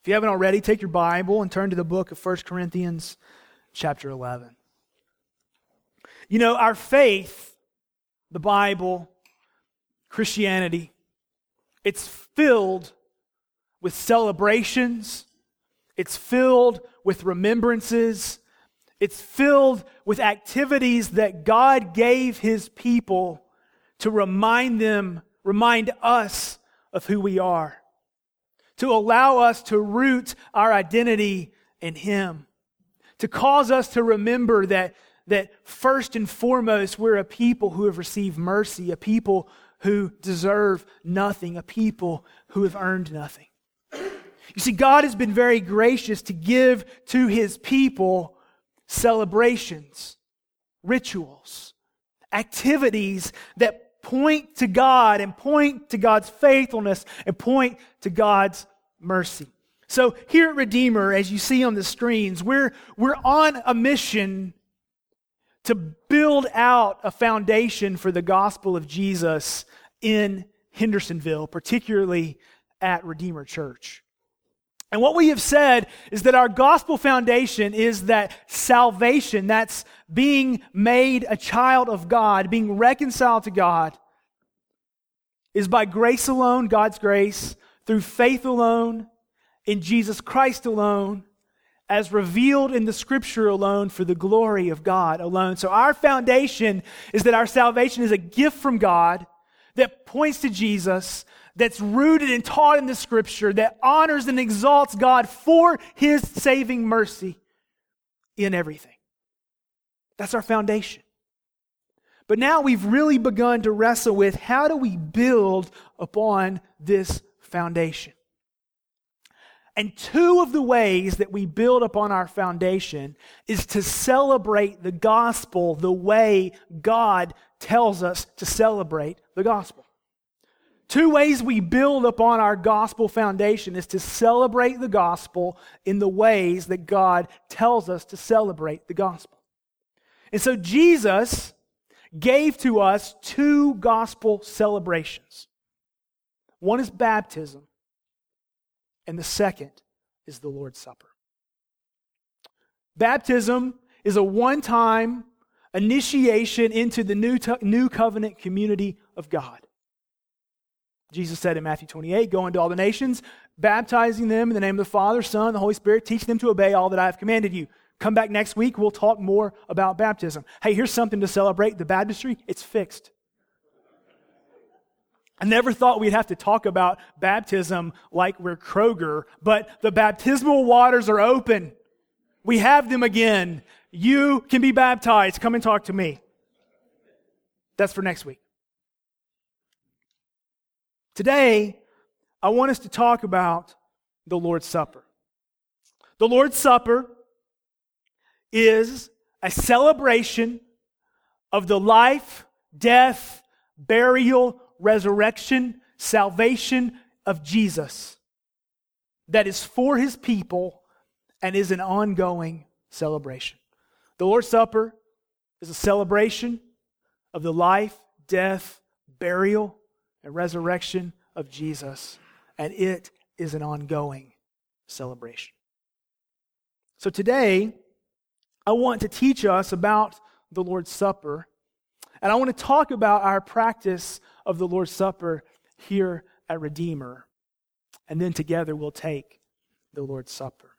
If you haven't already, take your Bible and turn to the book of 1 Corinthians, chapter 11. You know, our faith, the Bible, Christianity, it's filled with celebrations, it's filled with remembrances, it's filled with activities that God gave his people to remind them, remind us of who we are to allow us to root our identity in Him, to cause us to remember that, that first and foremost, we're a people who have received mercy, a people who deserve nothing, a people who have earned nothing. You see, God has been very gracious to give to His people celebrations, rituals, activities that point to God and point to God's faithfulness and point to God's mercy. So here at Redeemer, as you see on the screens, we're, we're on a mission to build out a foundation for the gospel of Jesus in Hendersonville, particularly at Redeemer Church. And what we have said is that our gospel foundation is that salvation, that's being made a child of God, being reconciled to God, is by grace alone, God's grace, through faith alone, in Jesus Christ alone, as revealed in the scripture alone for the glory of God alone. So our foundation is that our salvation is a gift from God that points to Jesus, that's rooted and taught in the scripture, that honors and exalts God for his saving mercy in everything. That's our foundation. But now we've really begun to wrestle with how do we build upon this foundation. And two of the ways that we build upon our foundation is to celebrate the gospel the way God tells us to celebrate the gospel. Two ways we build upon our gospel foundation is to celebrate the gospel in the ways that God tells us to celebrate the gospel. And so Jesus gave to us two gospel celebrations. One is baptism, and the second is the Lord's Supper. Baptism is a one time initiation into the new, new covenant community of God. Jesus said in Matthew 28 Go into all the nations, baptizing them in the name of the Father, Son, and the Holy Spirit, teach them to obey all that I have commanded you. Come back next week, we'll talk more about baptism. Hey, here's something to celebrate the baptistry it's fixed. I never thought we'd have to talk about baptism like we're Kroger, but the baptismal waters are open. We have them again. You can be baptized. Come and talk to me. That's for next week. Today, I want us to talk about the Lord's Supper. The Lord's Supper is a celebration of the life, death, burial, resurrection, salvation of Jesus that is for his people and is an ongoing celebration. The Lord's Supper is a celebration of the life, death, burial, and resurrection of Jesus, and it is an ongoing celebration. So today, I want to teach us about the Lord's Supper, and I want to talk about our practice of the Lord's Supper here at Redeemer. And then together we'll take the Lord's Supper.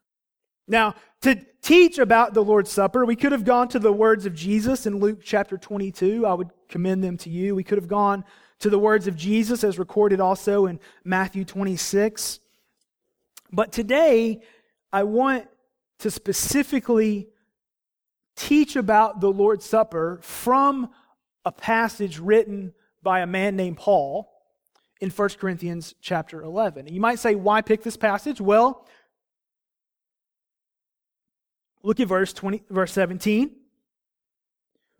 Now, to teach about the Lord's Supper, we could have gone to the words of Jesus in Luke chapter 22. I would commend them to you. We could have gone to the words of Jesus as recorded also in Matthew 26. But today, I want to specifically teach about the Lord's Supper from a passage written by a man named Paul in 1 Corinthians chapter 11. You might say, why pick this passage? Well, look at verse 20, verse 17.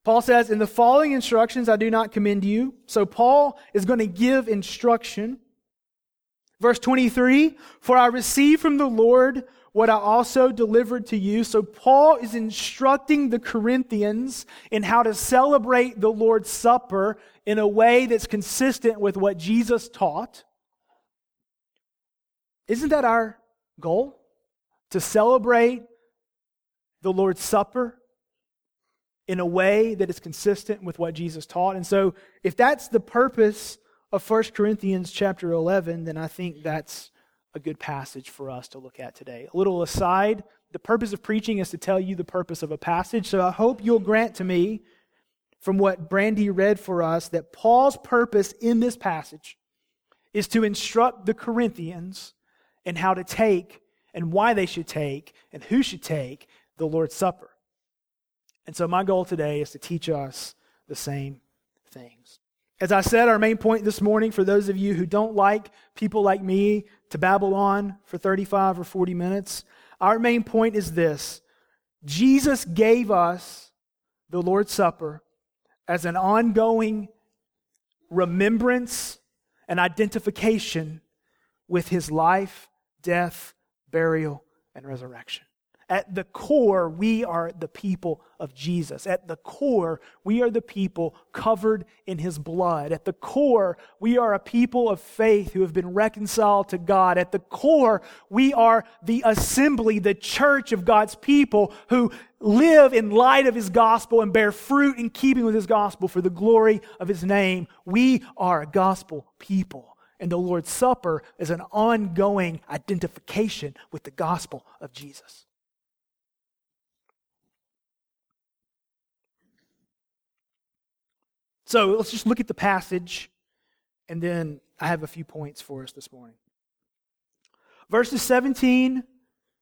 Paul says, In the following instructions I do not commend you. So Paul is going to give instruction. Verse 23 For I received from the Lord what I also delivered to you. So Paul is instructing the Corinthians in how to celebrate the Lord's Supper in a way that's consistent with what Jesus taught. Isn't that our goal to celebrate the Lord's Supper in a way that is consistent with what Jesus taught. And so, if that's the purpose of 1 Corinthians chapter 11, then I think that's a good passage for us to look at today. A little aside, the purpose of preaching is to tell you the purpose of a passage. So I hope you'll grant to me from what Brandy read for us that Paul's purpose in this passage is to instruct the Corinthians in how to take and why they should take and who should take the Lord's Supper. And so my goal today is to teach us the same things. As I said, our main point this morning for those of you who don't like people like me to babble on for 35 or 40 minutes, our main point is this Jesus gave us the Lord's Supper as an ongoing remembrance and identification with his life, death, burial, and resurrection. At the core, we are the people of Jesus. At the core, we are the people covered in his blood. At the core, we are a people of faith who have been reconciled to God. At the core, we are the assembly, the church of God's people who live in light of his gospel and bear fruit in keeping with his gospel for the glory of his name. We are a gospel people. And the Lord's Supper is an ongoing identification with the gospel of Jesus. So let's just look at the passage, and then I have a few points for us this morning. Verses 17,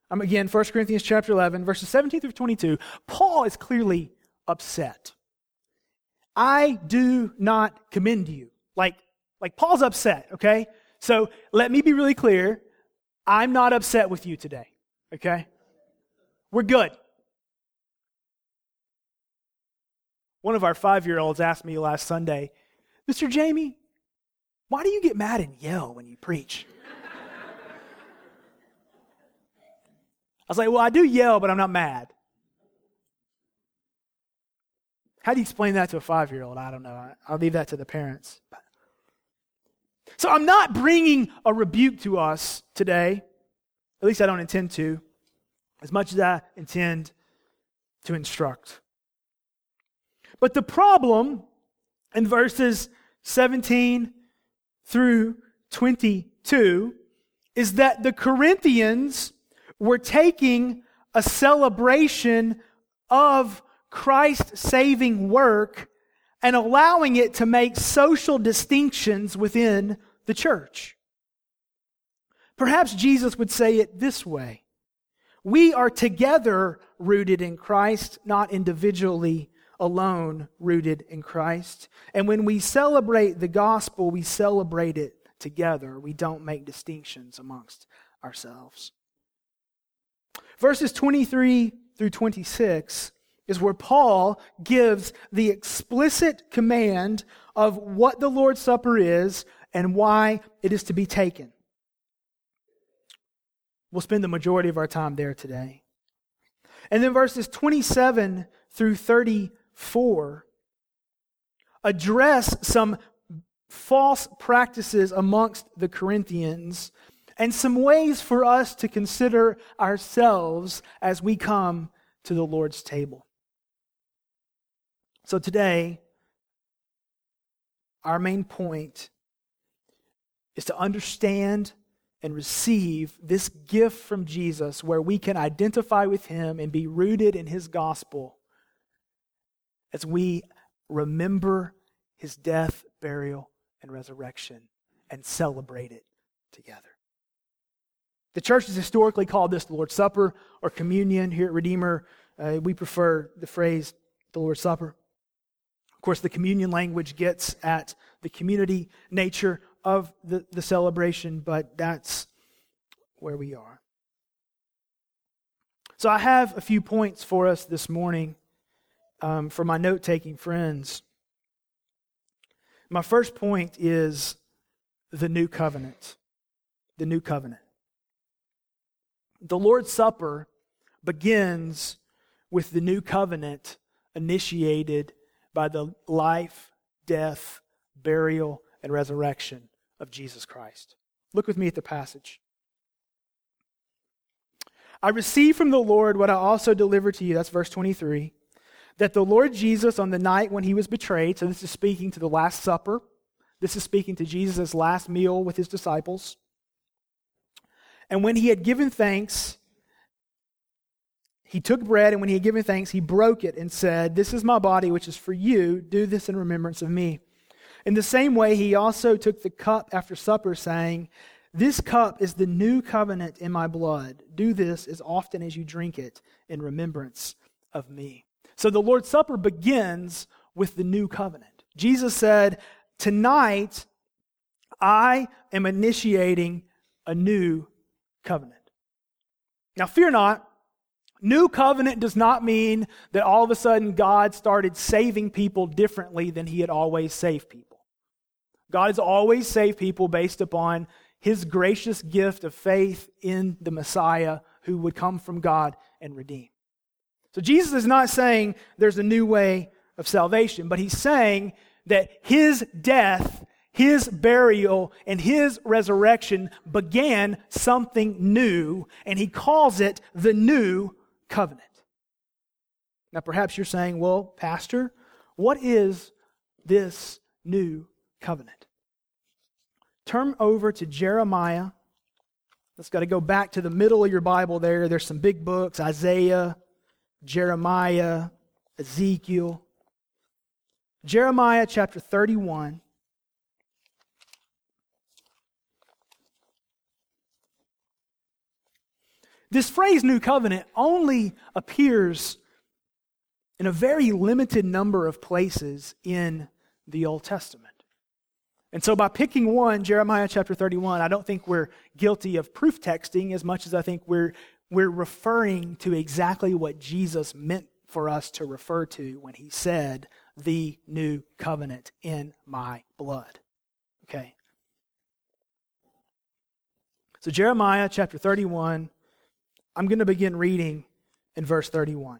I'm again, 1 Corinthians chapter 11, verses 17 through 22. Paul is clearly upset. I do not commend you. Like, like Paul's upset, okay? So let me be really clear. I'm not upset with you today, okay? We're good. One of our five year olds asked me last Sunday, Mr. Jamie, why do you get mad and yell when you preach? I was like, well, I do yell, but I'm not mad. How do you explain that to a five year old? I don't know. I'll leave that to the parents. So I'm not bringing a rebuke to us today. At least I don't intend to, as much as I intend to instruct. But the problem in verses 17 through 22 is that the Corinthians were taking a celebration of Christ's saving work and allowing it to make social distinctions within the church. Perhaps Jesus would say it this way We are together rooted in Christ, not individually alone rooted in Christ. And when we celebrate the gospel, we celebrate it together. We don't make distinctions amongst ourselves. Verses 23 through 26 is where Paul gives the explicit command of what the Lord's Supper is and why it is to be taken. We'll spend the majority of our time there today. And then verses 27 through 30 4 address some false practices amongst the Corinthians and some ways for us to consider ourselves as we come to the Lord's table. So today, our main point is to understand and receive this gift from Jesus where we can identify with him and be rooted in his gospel as we remember his death, burial, and resurrection and celebrate it together. The church has historically called this the Lord's Supper or communion. Here at Redeemer, uh, we prefer the phrase the Lord's Supper. Of course, the communion language gets at the community nature of the, the celebration, but that's where we are. So, I have a few points for us this morning um, for my note taking friends. My first point is the new covenant. The new covenant. The Lord's Supper begins with the new covenant initiated by the life, death, burial, and resurrection of Jesus Christ. Look with me at the passage. I received from the Lord what I also delivered to you. That's verse 23. That the Lord Jesus, on the night when he was betrayed, so this is speaking to the Last Supper, this is speaking to Jesus' last meal with his disciples. And when he had given thanks, he took bread, and when he had given thanks, he broke it and said, This is my body, which is for you. Do this in remembrance of me. In the same way, he also took the cup after supper, saying, this cup is the new covenant in my blood. Do this as often as you drink it in remembrance of me. So the Lord's Supper begins with the new covenant. Jesus said, Tonight, I am initiating a new covenant. Now, fear not. New covenant does not mean that all of a sudden God started saving people differently than he had always saved people. God has always saved people based upon his gracious gift of faith in the Messiah who would come from God and redeem. So Jesus is not saying there's a new way of salvation, but he's saying that his death, his burial, and his resurrection began something new, and he calls it the new covenant. Now, perhaps you're saying, well, Pastor, what is this new covenant? Turn over to Jeremiah. Let's got to go back to the middle of your Bible there. There's some big books Isaiah, Jeremiah, Ezekiel. Jeremiah chapter 31. This phrase, new covenant, only appears in a very limited number of places in the Old Testament. And so, by picking one, Jeremiah chapter 31, I don't think we're guilty of proof texting as much as I think we're, we're referring to exactly what Jesus meant for us to refer to when he said, the new covenant in my blood. Okay. So, Jeremiah chapter 31, I'm going to begin reading in verse 31.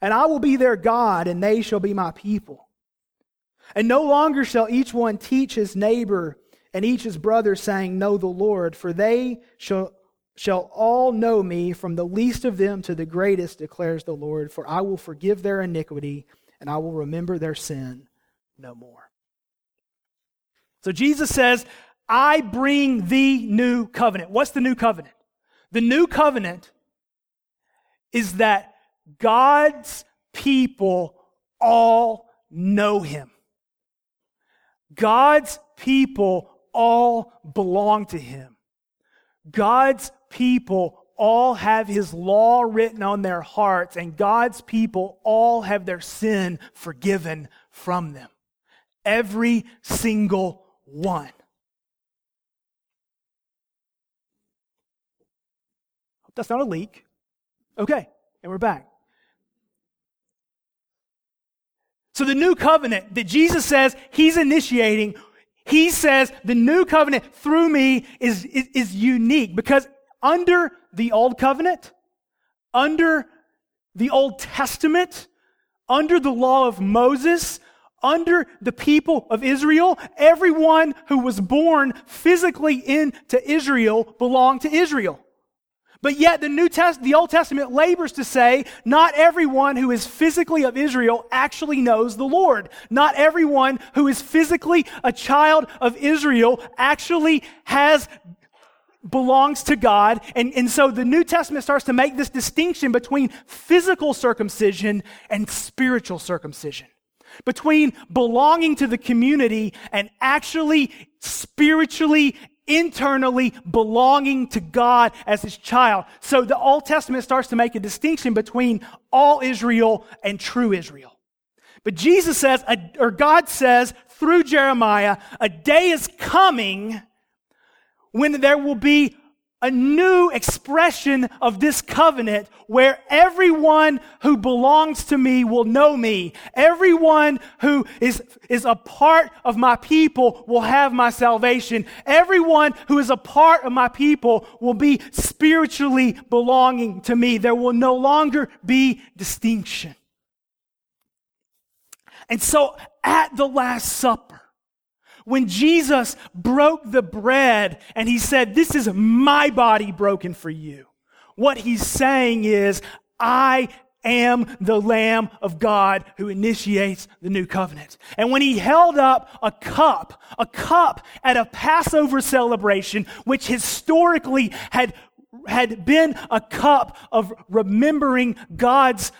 and I will be their God, and they shall be my people. And no longer shall each one teach his neighbor and each his brother, saying, Know the Lord, for they shall, shall all know me, from the least of them to the greatest, declares the Lord, for I will forgive their iniquity, and I will remember their sin no more. So Jesus says, I bring the new covenant. What's the new covenant? The new covenant is that God's people all know him. God's people all belong to him. God's people all have his law written on their hearts, and God's people all have their sin forgiven from them. Every single one. Hope that's not a leak. Okay, and we're back. So the new covenant that Jesus says he's initiating, he says the new covenant through me is, is, is unique because under the old covenant, under the Old Testament, under the law of Moses, under the people of Israel, everyone who was born physically into Israel belonged to Israel. But yet the New Test, the Old Testament labors to say not everyone who is physically of Israel actually knows the Lord. Not everyone who is physically a child of Israel actually has belongs to God. And, and so the New Testament starts to make this distinction between physical circumcision and spiritual circumcision. Between belonging to the community and actually spiritually internally belonging to God as his child. So the Old Testament starts to make a distinction between all Israel and true Israel. But Jesus says, or God says through Jeremiah, a day is coming when there will be a new expression of this covenant where everyone who belongs to me will know me. Everyone who is, is a part of my people will have my salvation. Everyone who is a part of my people will be spiritually belonging to me. There will no longer be distinction. And so at the Last Supper, when Jesus broke the bread and he said, This is my body broken for you, what he's saying is, I am the Lamb of God who initiates the new covenant. And when he held up a cup, a cup at a Passover celebration, which historically had, had been a cup of remembering God's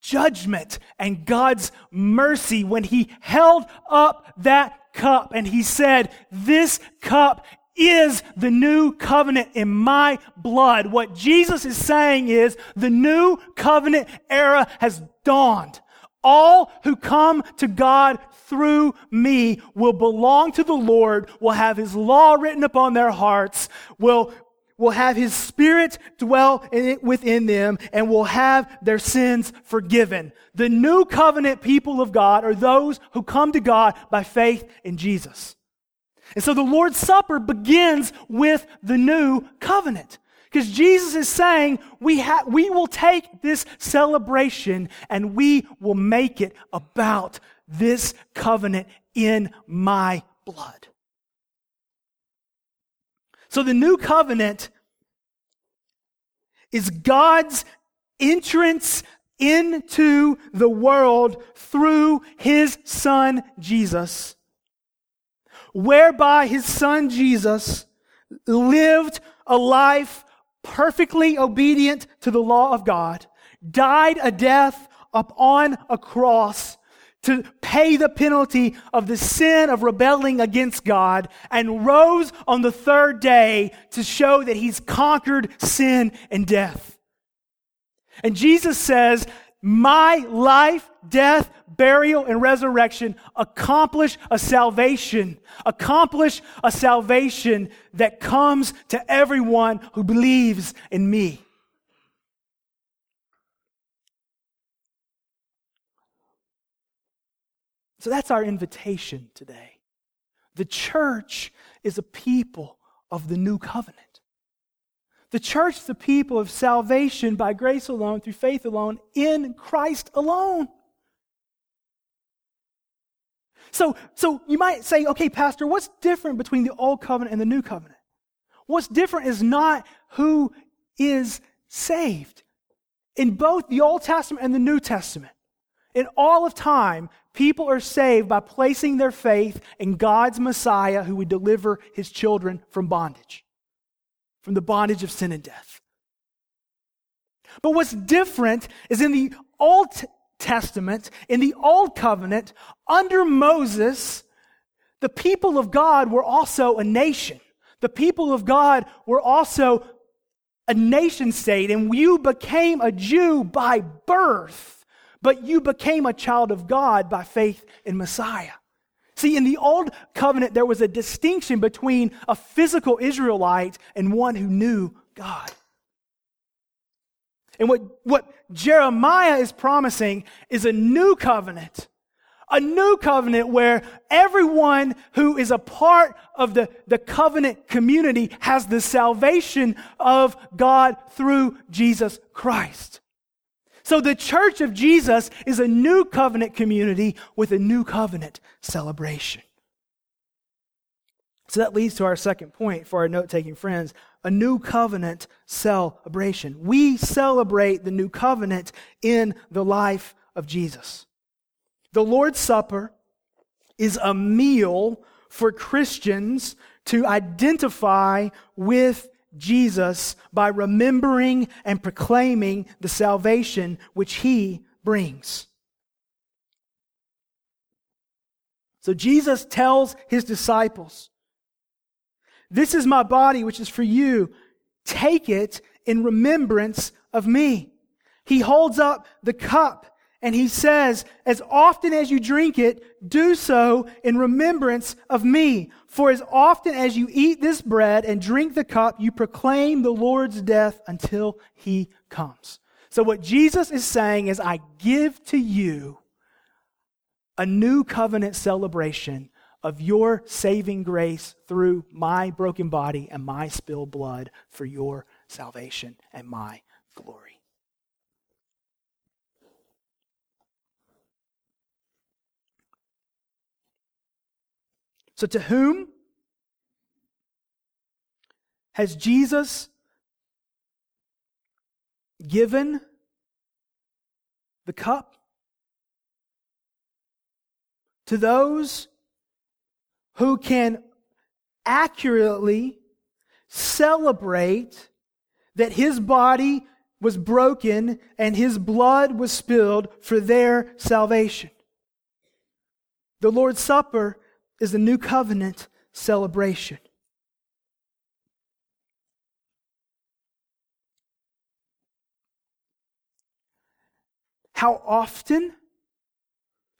judgment and God's mercy, when he held up that cup and he said, This cup is the new covenant in my blood. What Jesus is saying is the new covenant era has dawned. All who come to God through me will belong to the Lord, will have his law written upon their hearts, will will have his spirit dwell in within them and will have their sins forgiven. The new covenant people of God are those who come to God by faith in Jesus. And so the Lord's Supper begins with the new covenant. Because Jesus is saying we, ha- we will take this celebration and we will make it about this covenant in my blood. So the new covenant is God's entrance into the world through his son Jesus, whereby his son Jesus lived a life perfectly obedient to the law of God, died a death upon a cross to pay the penalty of the sin of rebelling against God and rose on the third day to show that he's conquered sin and death. And Jesus says, my life, death, burial, and resurrection accomplish a salvation, accomplish a salvation that comes to everyone who believes in me. So that's our invitation today. The church is a people of the new covenant. The church the people of salvation by grace alone, through faith alone, in Christ alone. So, so you might say, okay, Pastor, what's different between the old covenant and the new covenant? What's different is not who is saved. In both the Old Testament and the New Testament, in all of time, people are saved by placing their faith in God's Messiah who would deliver his children from bondage, from the bondage of sin and death. But what's different is in the Old Testament, in the Old Covenant, under Moses, the people of God were also a nation. The people of God were also a nation state, and you became a Jew by birth but you became a child of God by faith in Messiah. See, in the old covenant, there was a distinction between a physical Israelite and one who knew God. And what, what Jeremiah is promising is a new covenant. A new covenant where everyone who is a part of the, the covenant community has the salvation of God through Jesus Christ. So the church of Jesus is a new covenant community with a new covenant celebration. So that leads to our second point for our note taking friends a new covenant celebration. We celebrate the new covenant in the life of Jesus. The Lord's Supper is a meal for Christians to identify with Jesus by remembering and proclaiming the salvation which he brings. So Jesus tells his disciples, This is my body, which is for you. Take it in remembrance of me. He holds up the cup And he says, As often as you drink it, do so in remembrance of me. For as often as you eat this bread and drink the cup, you proclaim the Lord's death until he comes. So, what Jesus is saying is, I give to you a new covenant celebration of your saving grace through my broken body and my spilled blood for your salvation and my glory. So, to whom has Jesus given the cup? To those who can accurately celebrate that his body was broken and his blood was spilled for their salvation. The Lord's Supper is the new covenant celebration. How often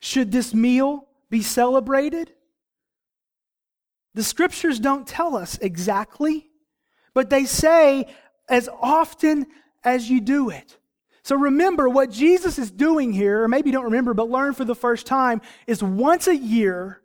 should this meal be celebrated? The scriptures don't tell us exactly, but they say as often as you do it. So remember what Jesus is doing here, or maybe you don't remember, but learn for the first time, is once a year,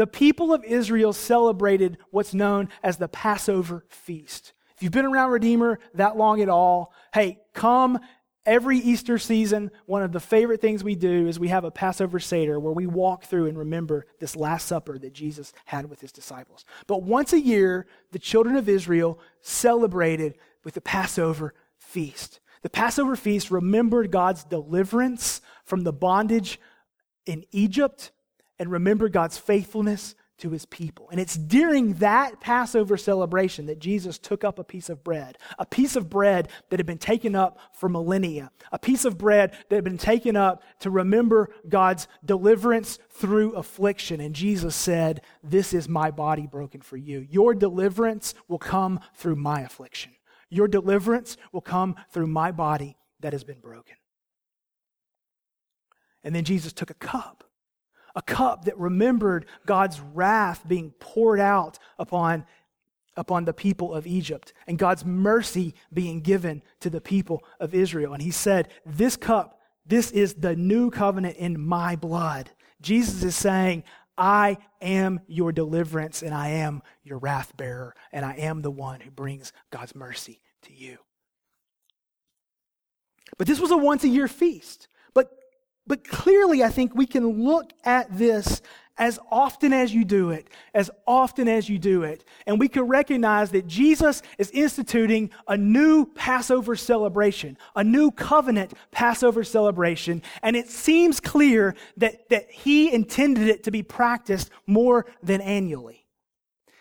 the people of Israel celebrated what's known as the Passover feast. If you've been around Redeemer that long at all, hey, come every Easter season. One of the favorite things we do is we have a Passover Seder where we walk through and remember this Last Supper that Jesus had with his disciples. But once a year, the children of Israel celebrated with the Passover feast. The Passover feast remembered God's deliverance from the bondage in Egypt and remember God's faithfulness to his people. And it's during that Passover celebration that Jesus took up a piece of bread, a piece of bread that had been taken up for millennia, a piece of bread that had been taken up to remember God's deliverance through affliction. And Jesus said, This is my body broken for you. Your deliverance will come through my affliction. Your deliverance will come through my body that has been broken. And then Jesus took a cup a cup that remembered God's wrath being poured out upon, upon the people of Egypt and God's mercy being given to the people of Israel. And he said, This cup, this is the new covenant in my blood. Jesus is saying, I am your deliverance and I am your wrath bearer and I am the one who brings God's mercy to you. But this was a once a year feast. But clearly, I think we can look at this as often as you do it, as often as you do it. And we can recognize that Jesus is instituting a new Passover celebration, a new covenant Passover celebration. And it seems clear that, that he intended it to be practiced more than annually.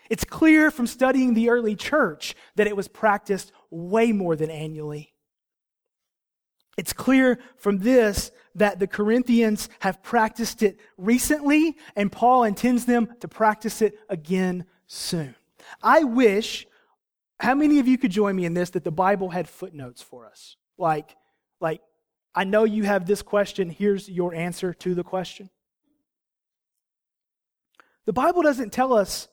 It's clear from studying the early church that it was practiced way more than annually. It's clear from this that the Corinthians have practiced it recently, and Paul intends them to practice it again soon. I wish, how many of you could join me in this, that the Bible had footnotes for us? Like, like, I know you have this question, here's your answer to the question. The Bible doesn't tell us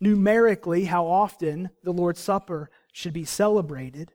numerically how often the Lord's Supper should be celebrated.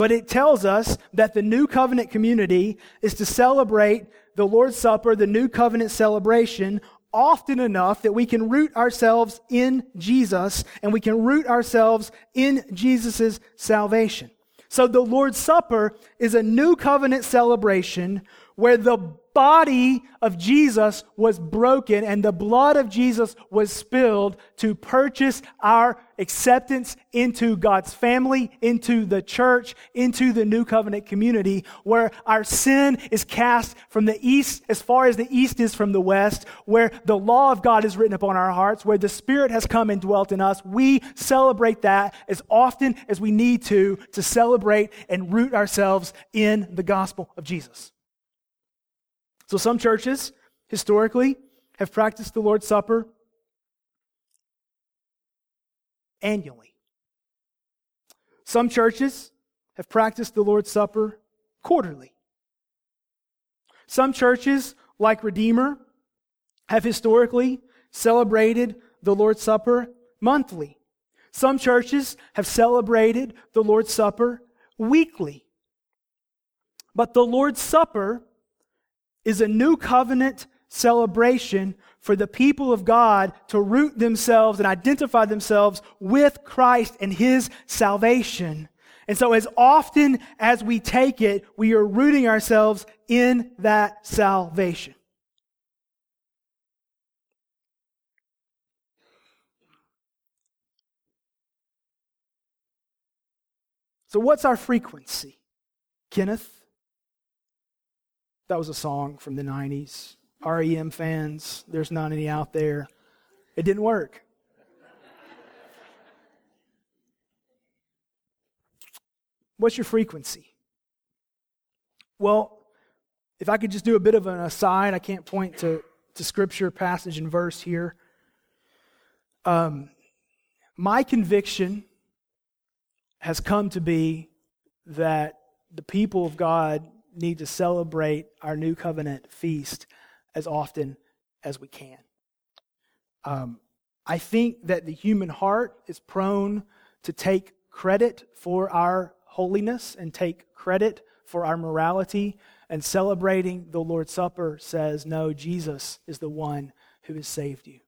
But it tells us that the new covenant community is to celebrate the Lord's Supper, the new covenant celebration, often enough that we can root ourselves in Jesus and we can root ourselves in Jesus' salvation. So the Lord's Supper is a new covenant celebration where the body of Jesus was broken and the blood of Jesus was spilled to purchase our acceptance into God's family, into the church, into the new covenant community, where our sin is cast from the east as far as the east is from the west, where the law of God is written upon our hearts, where the Spirit has come and dwelt in us. We celebrate that as often as we need to, to celebrate and root ourselves in the gospel of Jesus. So some churches, historically, have practiced the Lord's Supper annually. Some churches have practiced the Lord's Supper quarterly. Some churches, like Redeemer, have historically celebrated the Lord's Supper monthly. Some churches have celebrated the Lord's Supper weekly. But the Lord's Supper is a new covenant celebration for the people of God to root themselves and identify themselves with Christ and His salvation. And so as often as we take it, we are rooting ourselves in that salvation. So, what's our frequency? Kenneth? That was a song from the 90s. REM fans, there's not any out there. It didn't work. What's your frequency? Well, if I could just do a bit of an aside, I can't point to, to scripture, passage, and verse here. Um, my conviction has come to be that the people of God need to celebrate our new covenant feast as often as we can. Um, I think that the human heart is prone to take credit for our holiness and take credit for our morality. And celebrating the Lord's Supper says, no, Jesus is the one who has saved you.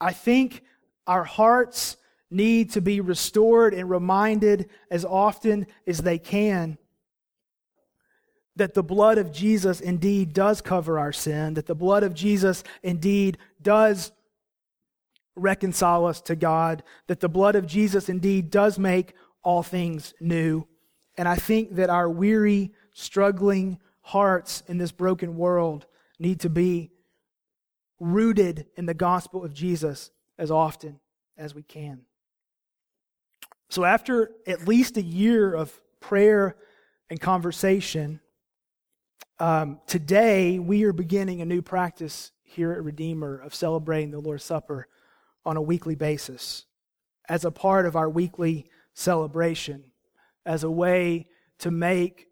I think our hearts need to be restored and reminded as often as they can that the blood of Jesus indeed does cover our sin, that the blood of Jesus indeed does reconcile us to God, that the blood of Jesus indeed does make all things new. And I think that our weary, struggling hearts in this broken world need to be rooted in the gospel of Jesus as often as we can. So, after at least a year of prayer and conversation, um, today we are beginning a new practice here at Redeemer of celebrating the Lord's Supper on a weekly basis as a part of our weekly celebration, as a way to make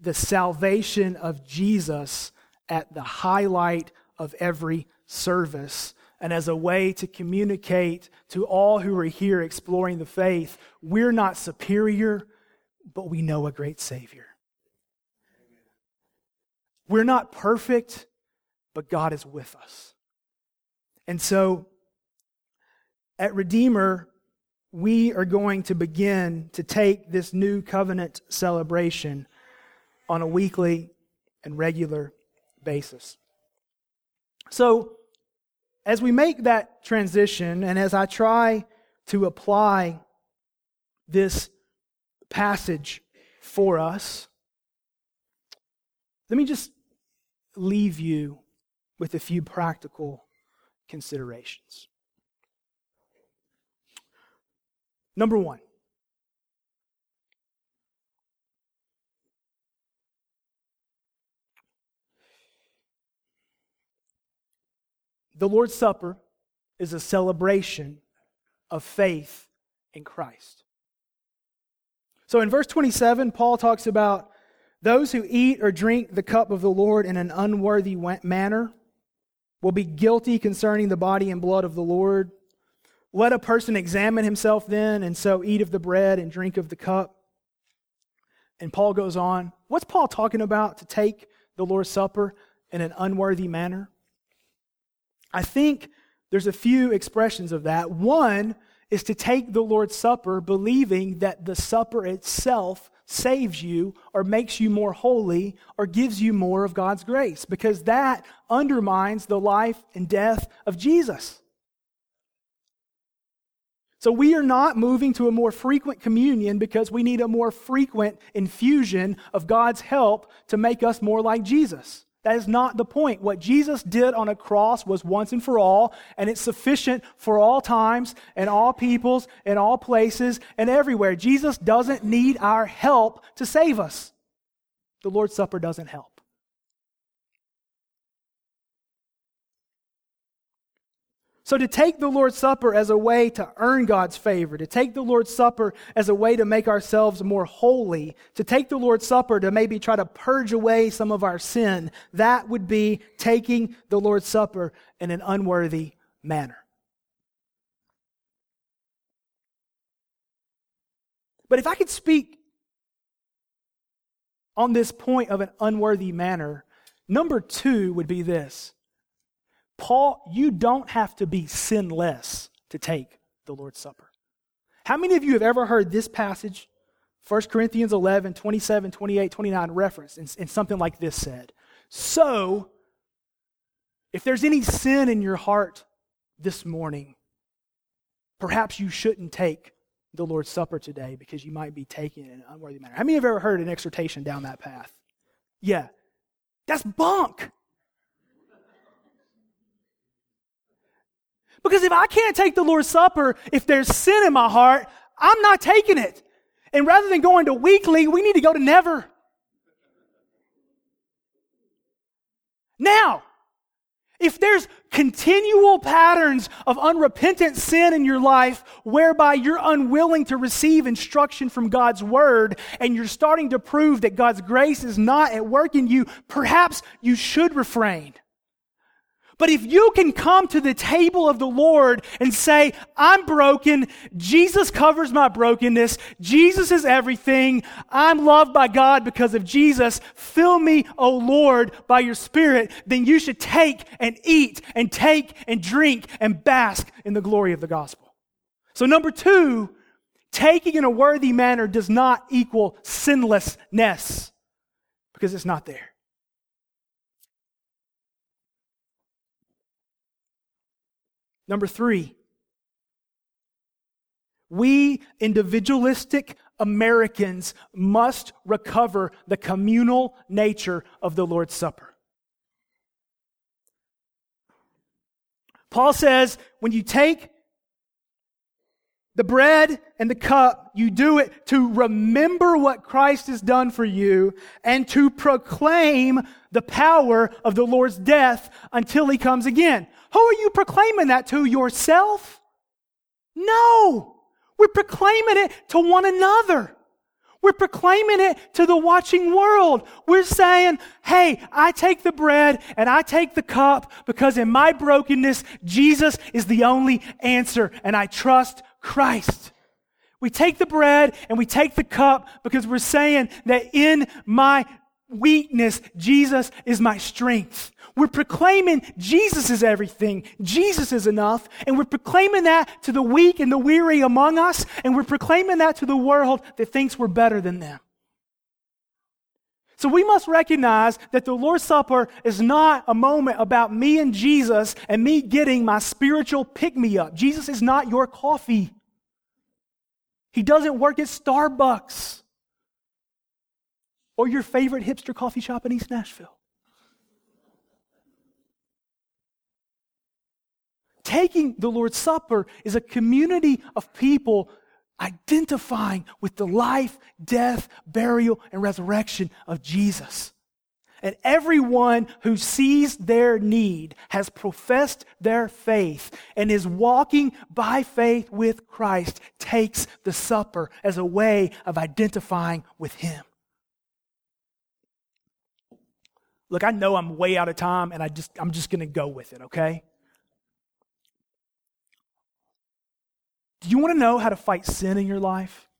the salvation of Jesus at the highlight of every service and as a way to communicate to all who are here exploring the faith we're not superior, but we know a great Savior. We're not perfect, but God is with us. And so at Redeemer, we are going to begin to take this new covenant celebration on a weekly and regular basis. So, as we make that transition, and as I try to apply this passage for us, let me just leave you with a few practical considerations. Number one, the Lord's Supper is a celebration of faith in Christ. So in verse 27, Paul talks about those who eat or drink the cup of the Lord in an unworthy manner will be guilty concerning the body and blood of the Lord. Let a person examine himself then, and so eat of the bread and drink of the cup. And Paul goes on. What's Paul talking about to take the Lord's Supper in an unworthy manner? I think there's a few expressions of that. One is to take the Lord's Supper believing that the supper itself saves you or makes you more holy or gives you more of God's grace because that undermines the life and death of Jesus. So we are not moving to a more frequent communion because we need a more frequent infusion of God's help to make us more like Jesus. That is not the point. What Jesus did on a cross was once and for all, and it's sufficient for all times and all peoples and all places and everywhere. Jesus doesn't need our help to save us. The Lord's Supper doesn't help. So, to take the Lord's Supper as a way to earn God's favor, to take the Lord's Supper as a way to make ourselves more holy, to take the Lord's Supper to maybe try to purge away some of our sin, that would be taking the Lord's Supper in an unworthy manner. But if I could speak on this point of an unworthy manner, number two would be this Paul, you don't have to be sinless to take the Lord's Supper. How many of you have ever heard this passage, 1 Corinthians 11, 27, 28, 29, referenced, and, and something like this said? So, if there's any sin in your heart this morning, perhaps you shouldn't take the Lord's Supper today because you might be taking it in an unworthy manner. How many have ever heard an exhortation down that path? Yeah. That's bunk. Because if I can't take the Lord's Supper, if there's sin in my heart, I'm not taking it. And rather than going to weekly, we need to go to never. Now, if there's continual patterns of unrepentant sin in your life whereby you're unwilling to receive instruction from God's word and you're starting to prove that God's grace is not at work in you, perhaps you should refrain. But if you can come to the table of the Lord and say, I'm broken, Jesus covers my brokenness, Jesus is everything, I'm loved by God because of Jesus, fill me, O Lord, by your Spirit, then you should take and eat and take and drink and bask in the glory of the gospel. So, number two, taking in a worthy manner does not equal sinlessness because it's not there. Number three, we individualistic Americans must recover the communal nature of the Lord's Supper. Paul says when you take the bread and the cup, you do it to remember what Christ has done for you and to proclaim the power of the Lord's death until he comes again. Who are you proclaiming that to? Yourself? No. We're proclaiming it to one another. We're proclaiming it to the watching world. We're saying, hey, I take the bread and I take the cup because in my brokenness, Jesus is the only answer and I trust Christ. We take the bread and we take the cup because we're saying that in my weakness, Jesus is my strength. We're proclaiming Jesus is everything. Jesus is enough. And we're proclaiming that to the weak and the weary among us. And we're proclaiming that to the world that thinks we're better than them. So we must recognize that the Lord's Supper is not a moment about me and Jesus and me getting my spiritual pick me up. Jesus is not your coffee. He doesn't work at Starbucks or your favorite hipster coffee shop in East Nashville. Taking the Lord's Supper is a community of people identifying with the life, death, burial, and resurrection of Jesus. And everyone who sees their need has professed their faith and is walking by faith with Christ takes the supper as a way of identifying with Him. Look, I know I'm way out of time and I just I'm just going to go with it, okay? Do you want to know how to fight sin in your life?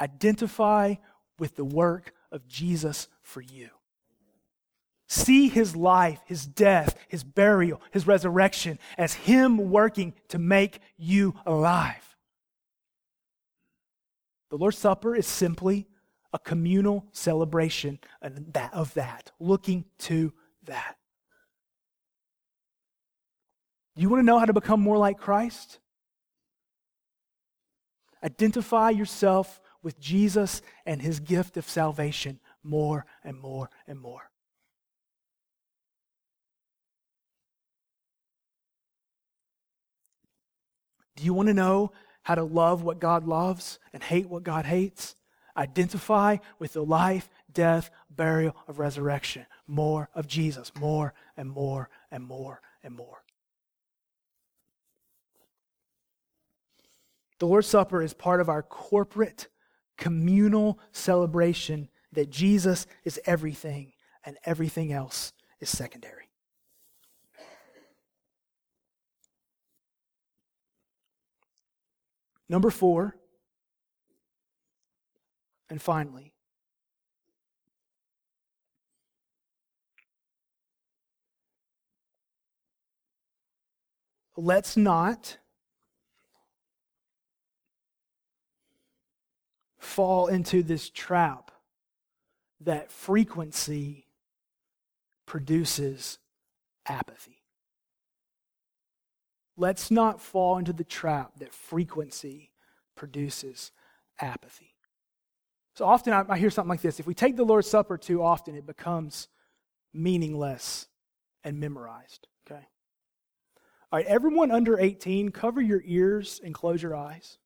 Identify with the work of Jesus for you. See his life, his death, his burial, his resurrection as him working to make you alive. The Lord's Supper is simply a communal celebration of that, looking to that. Do you want to know how to become more like Christ? Identify yourself with Jesus and his gift of salvation more and more and more. Do you want to know how to love what God loves and hate what God hates? Identify with the life, death, burial of resurrection. More of Jesus, more and more and more and more. The Lord's Supper is part of our corporate, communal celebration that Jesus is everything and everything else is secondary. Number four, and finally, let's not fall into this trap that frequency produces apathy. Let's not fall into the trap that frequency produces apathy. So often I, I, hear something like this if we take the Lord's Supper too often, it becomes meaningless and memorized. Okay? All right, everyone under 18, cover your ears and close your eyes.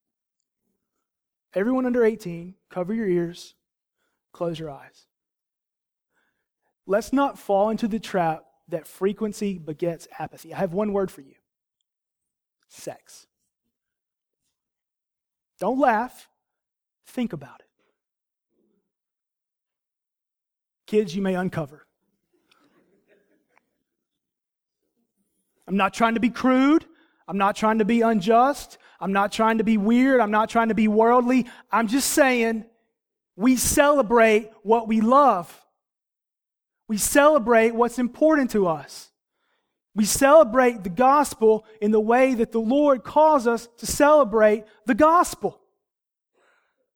Everyone under 18, cover your ears, close your eyes. Let's not fall into the trap that frequency begets apathy. I have one word for you sex. Don't laugh, think about it. Kids, you may uncover. I'm not trying to be crude. I'm not trying to be unjust. I'm not trying to be weird. I'm not trying to be worldly. I'm just saying we celebrate what we love. We celebrate what's important to us. We celebrate the gospel in the way that the Lord calls us to celebrate the gospel.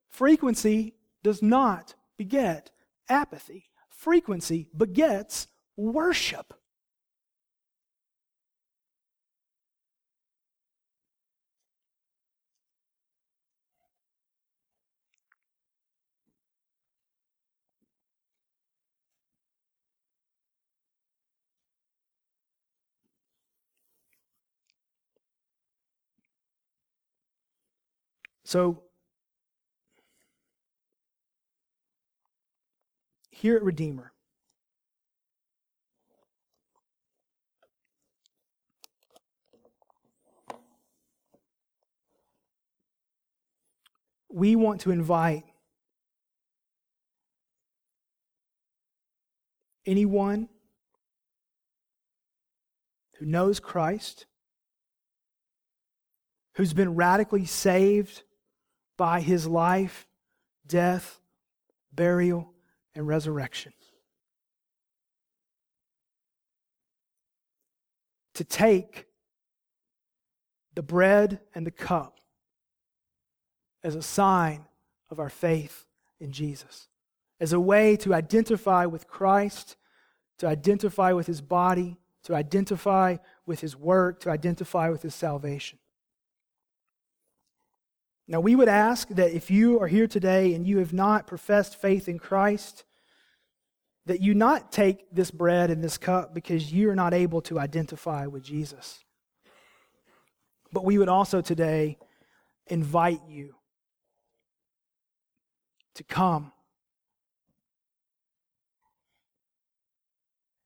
Frequency does not beget apathy. Frequency begets worship. So, here at Redeemer, we want to invite anyone who knows Christ, who's been radically saved by his life, death, burial, and resurrection. To take the bread and the cup as a sign of our faith in Jesus, as a way to identify with Christ, to identify with his body, to identify with his work, to identify with his salvation. Now, we would ask that if you are here today and you have not professed faith in Christ, that you not take this bread and this cup because you are not able to identify with Jesus. But we would also today invite you to come.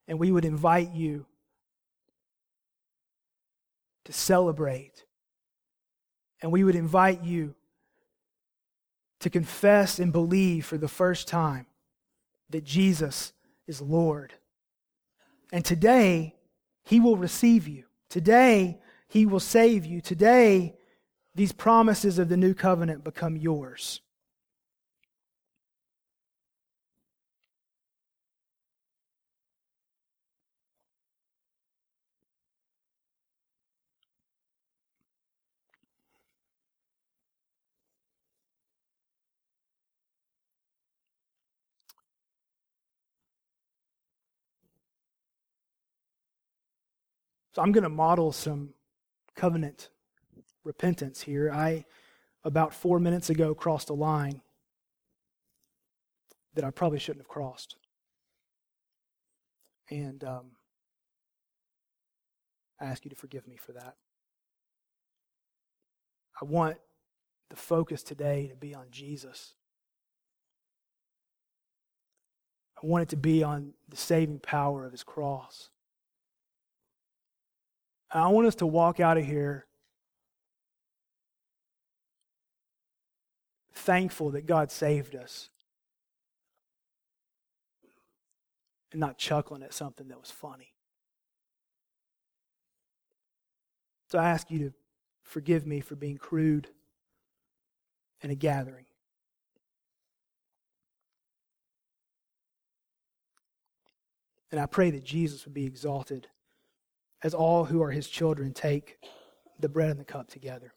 And we would invite you to celebrate and we would invite you to confess and believe for the first time that Jesus is Lord. And today, He will receive you. Today, He will save you. Today, these promises of the new covenant become yours. So I'm going to model some covenant repentance here. I, about four minutes ago, crossed a line that I probably shouldn't have crossed. And um, I ask you to forgive me for that. I want the focus today to be on Jesus. I want it to be on the saving power of his cross. I want us to walk out of here thankful that God saved us and not chuckling at something that was funny. So I ask you to forgive me for being crude in a gathering. And I pray that Jesus would be exalted as all who are his children take the bread and the cup together.